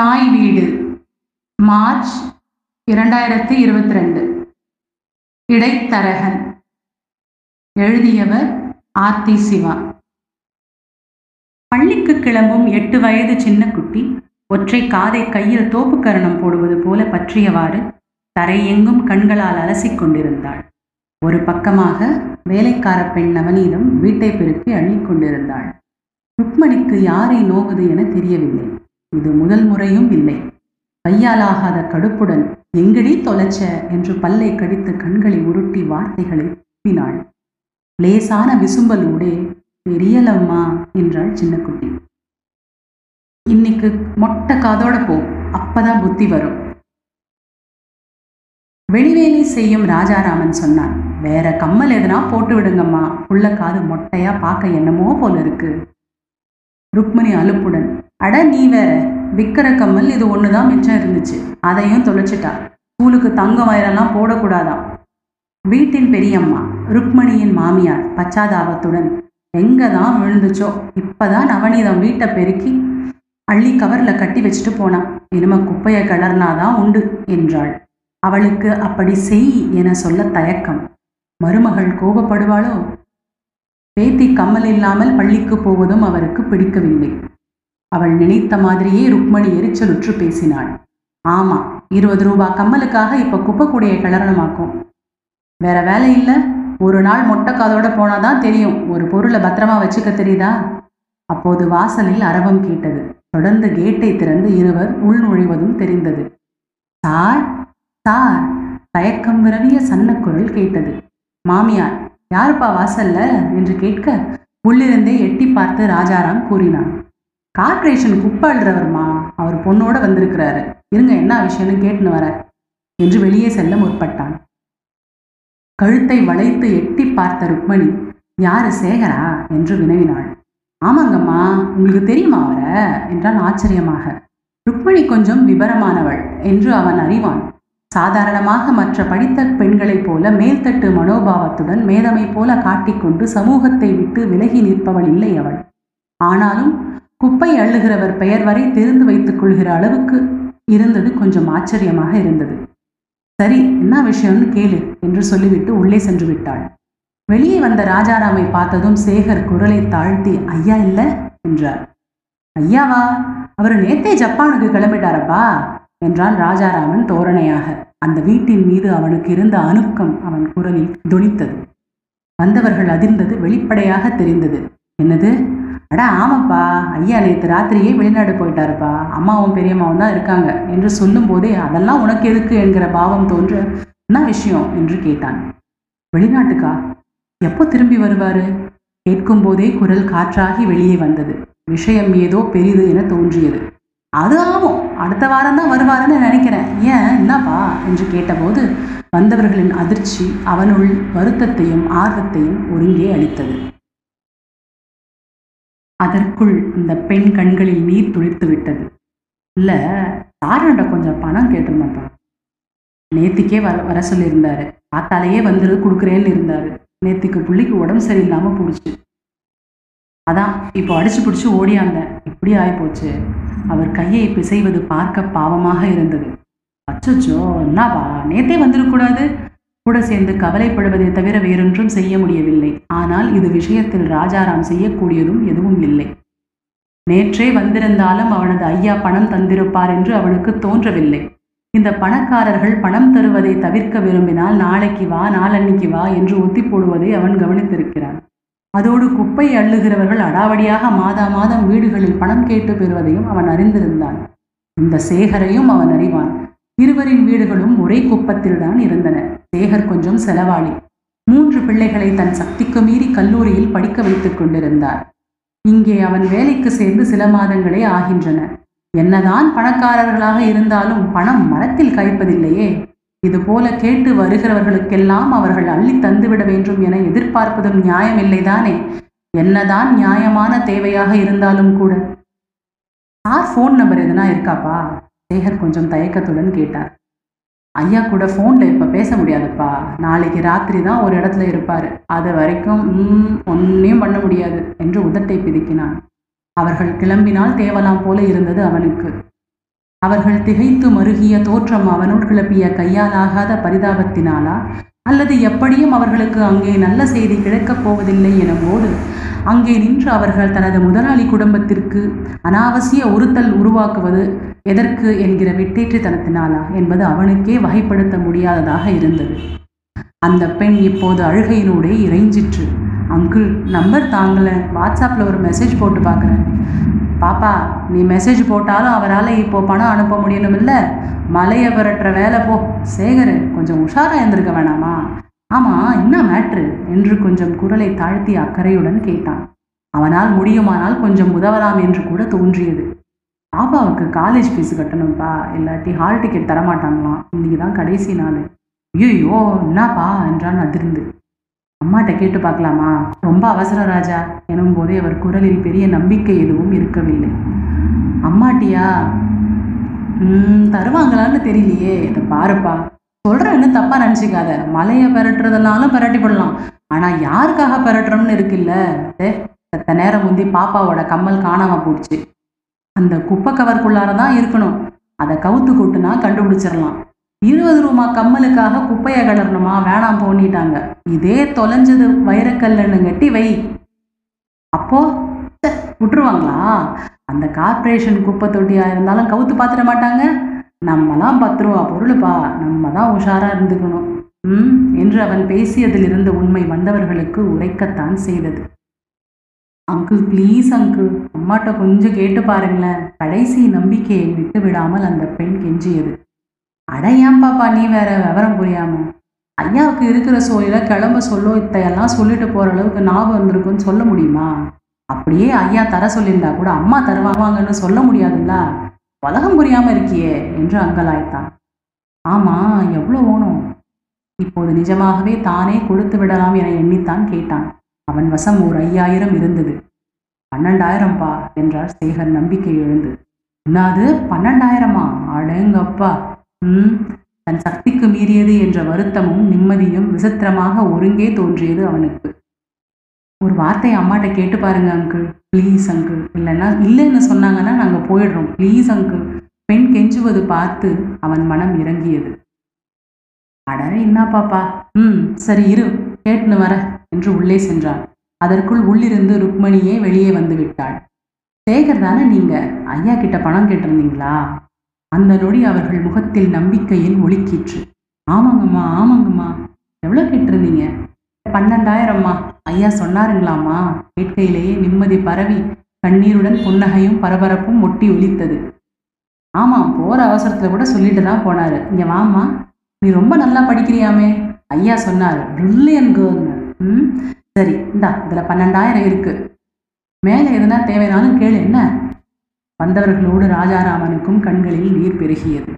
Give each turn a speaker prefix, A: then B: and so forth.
A: தாய் வீடு மார்ச் இரண்டாயிரத்தி இருபத்தி ரெண்டு இடைத்தரகன். எழுதியவர் ஆர்த்தி சிவா. பள்ளிக்கு கிளம்பும் எட்டு வயது சின்ன குட்டி ஒற்றை காதை கையில் தோப்பு கரணம் போடுவது போல பற்றியவாறு தரையெங்கும் கண்களால் அலசிக் கொண்டிருந்தாள். ஒரு பக்கமாக வேலைக்கார பெண் நவநீதம் வீட்டை பெருக்கி அள்ளிக் கொண்டிருந்தாள். ருக்மணிக்கு யாரை நோகுது என தெரியவில்லை. இது முதல் முறையும் இல்லை. கையாலாகாத கடுப்புடன் எங்கடி தொலைச்ச என்று பல்லை கடித்து கண்களை உருட்டி வார்த்தைகளை துப்பினாள் லேசான விசும்பலூடே தெரியலம்மா என்றாள் சின்னக்குட்டி. இன்னைக்கு மொட்டை காதோட போ அப்பதான் புத்தி வரும். வெளிவேலி செய்யும் ராஜாராமன் சொன்னான். வேற கம்மல் எதனா போட்டு விடுங்கம்மா. உள்ள காது மொட்டையா பார்க்க என்னமோ போல இருக்கு ருக்மணி அலுப்புடன் அட நீ வேற விக்கிற கம்மல் இது ஒண்ணுதான் மிச்சம் இருந்துச்சு. அதையும் தொலைச்சிட்டா. ஸ்கூலுக்கு தங்க வயரெல்லாம் போடக்கூடாதாம். வீட்டின் பெரியம்மா ருக்மணியின் மாமியார் பச்சாதாபத்துடன் எங்க தான் விழுந்துச்சோ இப்பதான் நவநீதம் வீட்டை பெருக்கி அள்ளி கவர்ல கட்டி வச்சுட்டு போனான் இனிமே குப்பையை கிளறினாதான் உண்டு என்றாள். அவளுக்கு அப்படி செய் என சொல்ல தயக்கம். மருமகள் கோபப்படுவாளோ? பேத்தி கம்மல் இல்லாமல் பள்ளிக்கு போவதும் அவருக்கு பிடிக்கவில்லை. அவள் நினைத்த மாதிரியே ருக்மணி எரிச்சலுற்று பேசினாள். ஆமா இருபது ரூபா கம்மலுக்காக இப்ப குப்பைக்கூடியை கிளறணுமாக்கும். வேற வேலை இல்ல. ஒரு நாள் மொட்டைக்காதோட போனாதான் தெரியும். ஒரு பொருளை பத்திரமா வச்சுக்க தெரியுதா? அப்போது வாசலில் அரவம் கேட்டது. தொடர்ந்து கேட்டை திறந்து இருவர் உள் நுழைவதும் தெரிந்தது. சார் சார் தயக்கம் விரவிய சன்னக்குரல் கேட்டது. மாமியார் யாருப்பா வாசல்ல? என்று கேட்க உள்ளிருந்தே எட்டி பார்த்து ராஜாராம் கூறினான். கார்பரேஷன் குப்பை அவர் பொண்ணோட வந்திருக்கிறாரு. இருங்க என்ன விஷயம்னு கேட்டுன்னு வர. என்று வெளியே செல்ல முற்பட்டான். கழுத்தை வளைத்து எட்டி பார்த்த ருக்மணி யாரு சேகரா? என்று வினவினாள். ஆமாங்கம்மா உங்களுக்கு தெரியுமா அவரை? என்றான் ஆச்சரியமாக. ருக்மணி கொஞ்சம் விபரமானவள் என்று அவன் அறிவான். சாதாரணமாக மற்ற படித்த பெண்களைப் போல மேல்தட்டு மனோபாவத்துடன் மேதமை போல காட்டிக்கொண்டு சமூகத்தை விட்டு விலகி நிற்பவள் இல்லை அவள். ஆனாலும் குப்பை அள்ளுகிறவர் பெயர் வரை தெரிந்து வைத்துக் கொள்கிற அளவுக்கு இருந்தது கொஞ்சம் ஆச்சரியமாக இருந்தது. சரி என்ன விஷயம்னு கேளு என்று சொல்லிவிட்டு உள்ளே சென்று விட்டாள். வெளியே வந்த ராஜாராமை பார்த்ததும் சேகர் குரலை தாழ்த்தி ஐயா இல்ல? என்றார். ஐயாவா? அவர் நேத்தே ஜப்பானுக்கு கிளம்பிட்டாரப்பா என்றான் ராஜாராமன் தோரணையாக. அந்த வீட்டின் மீது அவனுக்கு இருந்த அணுக்கம் அவன் குரலில் துணித்தது வந்தவர்கள் அதிர்ந்தது வெளிப்படையாக தெரிந்தது. என்னது? அட ஆமாப்பா. ஐயா நேற்று ராத்திரியே வெளிநாடு போயிட்டாருப்பா. அம்மாவும் பெரியம்மாவும் தான் இருக்காங்க என்று சொல்லும் போதே அதெல்லாம் உனக்கு எதுக்கு? என்கிற பாவம் தோன்று என்ன விஷயம்? என்று கேட்டான். வெளிநாட்டுக்கா? எப்போ திரும்பி வருவாரு? கேட்கும் போதே குரல் காற்றாகி வெளியே வந்தது. விஷயம் ஏதோ பெரிது என தோன்றியது. அது ஆகும். அடுத்த வாரம் தான் வருவாருன்னு நினைக்கிறேன். ஏன்? என்னப்பா? என்று கேட்டபோது வந்தவர்களின் அதிர்ச்சி அவனுள் வருத்தத்தையும் ஆர்வத்தையும் ஒருங்கே அளித்தது. அதற்குள் இந்த பெண் கண்களில் நீர் துளிர்த்து விட்டது. இல்ல சாரண்ட கொஞ்சம் பணம் கேட்டிருந்தப்பா நேத்திக்கே வர வர சொல்லியிருந்தாரு. பார்த்தாலேயே வந்துரு கொடுக்குறேன்னு இருந்தாரு. நேத்திக்கு புள்ளிக்கு உடம்பு சரியில்லாம போடுச்சு அதான் இப்போ அடிச்சு பிடிச்சி ஓடியாங்க இப்படி ஆயிப்போச்சு. அவர் கையை பிசைவது பார்க்க பாவமாக இருந்தது. அச்சச்சோ என்னவா நேத்தே வந்துடக்கூடாது கூட சேர்ந்து கவலைப்படுவதை தவிர வேறொன்றும் செய்ய முடியவில்லை. ஆனால் இது விஷயத்தில் ராஜாராம் செய்யக்கூடியதும் எதுவும் இல்லை. நேற்றே வந்திருந்தாலும் அவனது ஐயா பணம் தந்திருப்பார் என்று அவனுக்கு தோன்றவில்லை. இந்த பணக்காரர்கள் பணம் தருவதை தவிர்க்க விரும்பினால் நாளைக்கு வா நாளன்னைக்கு வா என்று ஒத்தி போடுவதை அவன் கவனித்திருக்கிறான். அதோடு குப்பை அள்ளுகிறவர்கள் அடாவடியாக மாதா மாதம் வீடுகளில் பணம் கேட்டு பெறுவதையும் அவன் அறிந்திருந்தான். இந்த சேகரையும் அவன் அறிவான். இருவரின் வீடுகளும் ஒரே குப்பத்தில்தான் இருந்தன. சேகர் கொஞ்சம் செலவாளி. மூன்று பிள்ளைகளை தன் சக்திக்கு மீறி கல்லூரியில் படிக்க வைத்துக் கொண்டிருந்தார். இங்கே அவன் வேலைக்கு சேர்ந்து சில மாதங்களே ஆகின்றன. என்னதான் பணக்காரர்களாக இருந்தாலும் பணம் மரத்தில் காய்ப்பதில்லையே. இது போல கேட்டு வருகிறவர்களுக்கெல்லாம் அவர்கள் அள்ளி தந்துவிட வேண்டும் என எதிர்பார்ப்பதும் நியாயமில்லைதானே. என்னதான் நியாயமான தேவையாக இருந்தாலும் கூட. சார் ஃபோன் நம்பர் எதுனா இருக்காப்பா? சேகர் கொஞ்சம் தயக்கத்துடன் கேட்டார். ஐயா கூட ஃபோனில் இப்போ பேச முடியாதுப்பா. நாளைக்கு ராத்திரி தான் ஒரு இடத்துல இருப்பார். அது வரைக்கும் ஒன்றையும் பண்ண முடியாது என்று உதட்டை பிதுக்கினான். அவர்கள் கிளம்பினால் தேவலாம் போல இருந்தது அவனுக்கு. அவர்கள் திகைத்து மருகிய தோற்றம் அவனுள் கிளப்பிய கையாலாகாத பரிதாபத்தினாலா? அல்லது எப்படியும் அவர்களுக்கு அங்கே நல்ல செய்தி கிடைக்கப் போவதில்லை எனும்போது அங்கே நின்று அவர்கள் தனது முதலாளி குடும்பத்திற்கு அனாவசிய உறுத்தல் உருவாக்குவது எதற்கு என்கிற விட்டேற்றுத்தனத்தினாலா என்பது அவனுக்கே வகைப்படுத்த முடியாததாக இருந்தது. அந்த பெண் இப்போது அழுகையினூடே இறைஞ்சிற்று. அங்கிள் நம்பர் தாங்கல. வாட்ஸ்அப்பில் ஒரு மெசேஜ் போட்டு பார்க்குறேன். பாப்பா நீ மெசேஜ் போட்டாலும் அவரால் இப்போ பணம் அனுப்ப முடியணும் இல்லை மலையை விரட்டுற வேலை போ. சேகர் கொஞ்சம் உஷாராக இருந்திருக்க வேணாமா? ஆமாம் என்ன மேட்ரு என்று கொஞ்சம் குரலை தாழ்த்தி அக்கறையுடன் கேட்டான். அவனால் முடியுமானால் கொஞ்சம் உதவலாம் என்று கூட தோன்றியது. பாப்பாவுக்கு காலேஜ் ஃபீஸ் கட்டணும்ப்பா இல்லாட்டி ஹால் டிக்கெட் தரமாட்டாங்களாம். இன்னைக்கு தான் கடைசி நாள். ஐயோ என்னப்பா? என்றான் அதிர்ந்து. அம்மாட்ட கேட்டு பார்க்கலாமா? ரொம்ப அவசரம் ராஜா எனும் போதே அவர் குரலில் பெரிய நம்பிக்கை எதுவும் இருக்கவில்லை. அம்மாட்டியா? ம் தருவாங்களான்னு தெரியலையே. இதை பாருப்பா. சொல்றேன்னு தப்பா நினச்சிக்காத. மலையை பரட்டுறதுனாலும் பெரட்டி போடலாம். ஆனால் யாருக்காக பரட்டுறோம்னு இருக்குல்ல? சத்த நேரம் முந்தி பாப்பாவோட கம்மல் காணாம போச்சு. அந்த குப்பை கவர்க்குள்ளார தான் இருக்கணும். அதை கவுத்து கூட்டுனா கண்டுபிடிச்சிடலாம். இருபது ரூபா கம்மலுக்காக குப்பையை கடறணுமா வேணாம் போனிட்டாங்க இதே தொலைஞ்சது வைரக்கல்லன்னு கட்டி வை. அப்போ விட்டுருவாங்களா? அந்த கார்ப்பரேஷன் குப்பை தொட்டியா இருந்தாலும் கவுத்து பார்த்துட மாட்டாங்க. நம்மலாம் பத்து ரூபா பொருளுப்பா. நம்ம தான் உஷாரா இருந்துக்கணும். ம் என்று அவன் பேசியதில் இருந்த உண்மை வந்தவர்களுக்கு உரைக்கத்தான் செய்தது. அங்கிள் ப்ளீஸ் அங்கிள் அம்மாட்ட கொஞ்சம் கேட்டு பாருங்களேன். கடைசி நம்பிக்கையை விட்டு விடாமல் அந்த பெண் கெஞ்சியது. அட ஏன் பாப்பா நீ வேற விவரம் புரியாம? ஐயாவுக்கு இருக்கிற சோழில கிளம்ப சொல்லோ இத்தையெல்லாம் சொல்லிட்டு போற அளவுக்கு ஞாபகம் இருந்திருக்குன்னு சொல்ல முடியுமா? அப்படியே ஐயா தர சொல்லியிருந்தா கூட அம்மா தருவாங்கன்னு சொல்ல முடியாதுல்ல? உலகம் புரியாம இருக்கியே என்று அங்கலாய்த்தான். ஆமா எவ்வளோ ஓணும்? இப்போது நிஜமாகவே தானே கொடுத்து விடலாம் என எண்ணித்தான் கேட்டான். அவன் வசம் ஓர் ஐயாயிரம் இருந்தது. பன்னெண்டாயிரம்பா என்றார் சேகர் நம்பிக்கை எழுந்து என்னது பன்னெண்டாயிரமா? அடேங்கப்பா! தன் சக்திக்கு மீறியது என்ற வருத்தமும் நிம்மதியும் விசித்திரமாக ஒருங்கே தோன்றியது அவனுக்கு. ஒரு வார்த்தையை அம்மாட்ட கேட்டு பாருங்க அங்கிள் ப்ளீஸ் அங்கிள் இல்லைன்னா இல்லைன்னு சொன்னாங்கன்னா நாங்கள் போயிடுறோம். ப்ளீஸ் அங்கிள் பெண் கெஞ்சுவது பார்த்து அவன் மனம் இறங்கியது. அடர என்ன பாப்பா? ம் சரி இரு கேட்டுன்னு வர என்று உள்ளே சென்றான். அதற்குள் உள்ளிருந்து ருக்மணியே வெளியே வந்து விட்டாள். சேகர் தானே நீங்க? ஐயா கிட்ட பணம் கேட்டிருந்தீங்களா? அந்த நொடி அவர்கள் முகத்தில் நம்பிக்கையின் ஒழுக்கிற்று. ஆமாங்கம்மா ஆமாங்கம்மா. எவ்வளோ கேட்டிருந்தீங்க? பன்னெண்டாயிரம்மா. ஐயா சொன்னாருங்களாம்மா. கேட்கையிலேயே நிம்மதி பரவி கண்ணீருடன் புன்னகையும் பரபரப்பும் ஒட்டி ஒலித்தது. ஆமாம் போகிற அவசரத்தில் கூட சொல்லிட்டு தான் போனாரு. இங்கே வாம்மா. நீ ரொம்ப நல்லா படிக்கிறியாமே. ஐயா சொன்னார். பிரில்லியன் கேர்ள்னு ம்? சரி இந்தா இதில் பன்னெண்டாயிரம் இருக்கு. மேலே எதுனா தேவைனாலும் கேளு என்ன? வந்தவர்களோடு ராஜாராமனுக்கும் கண்களில் நீர் பெருகியது.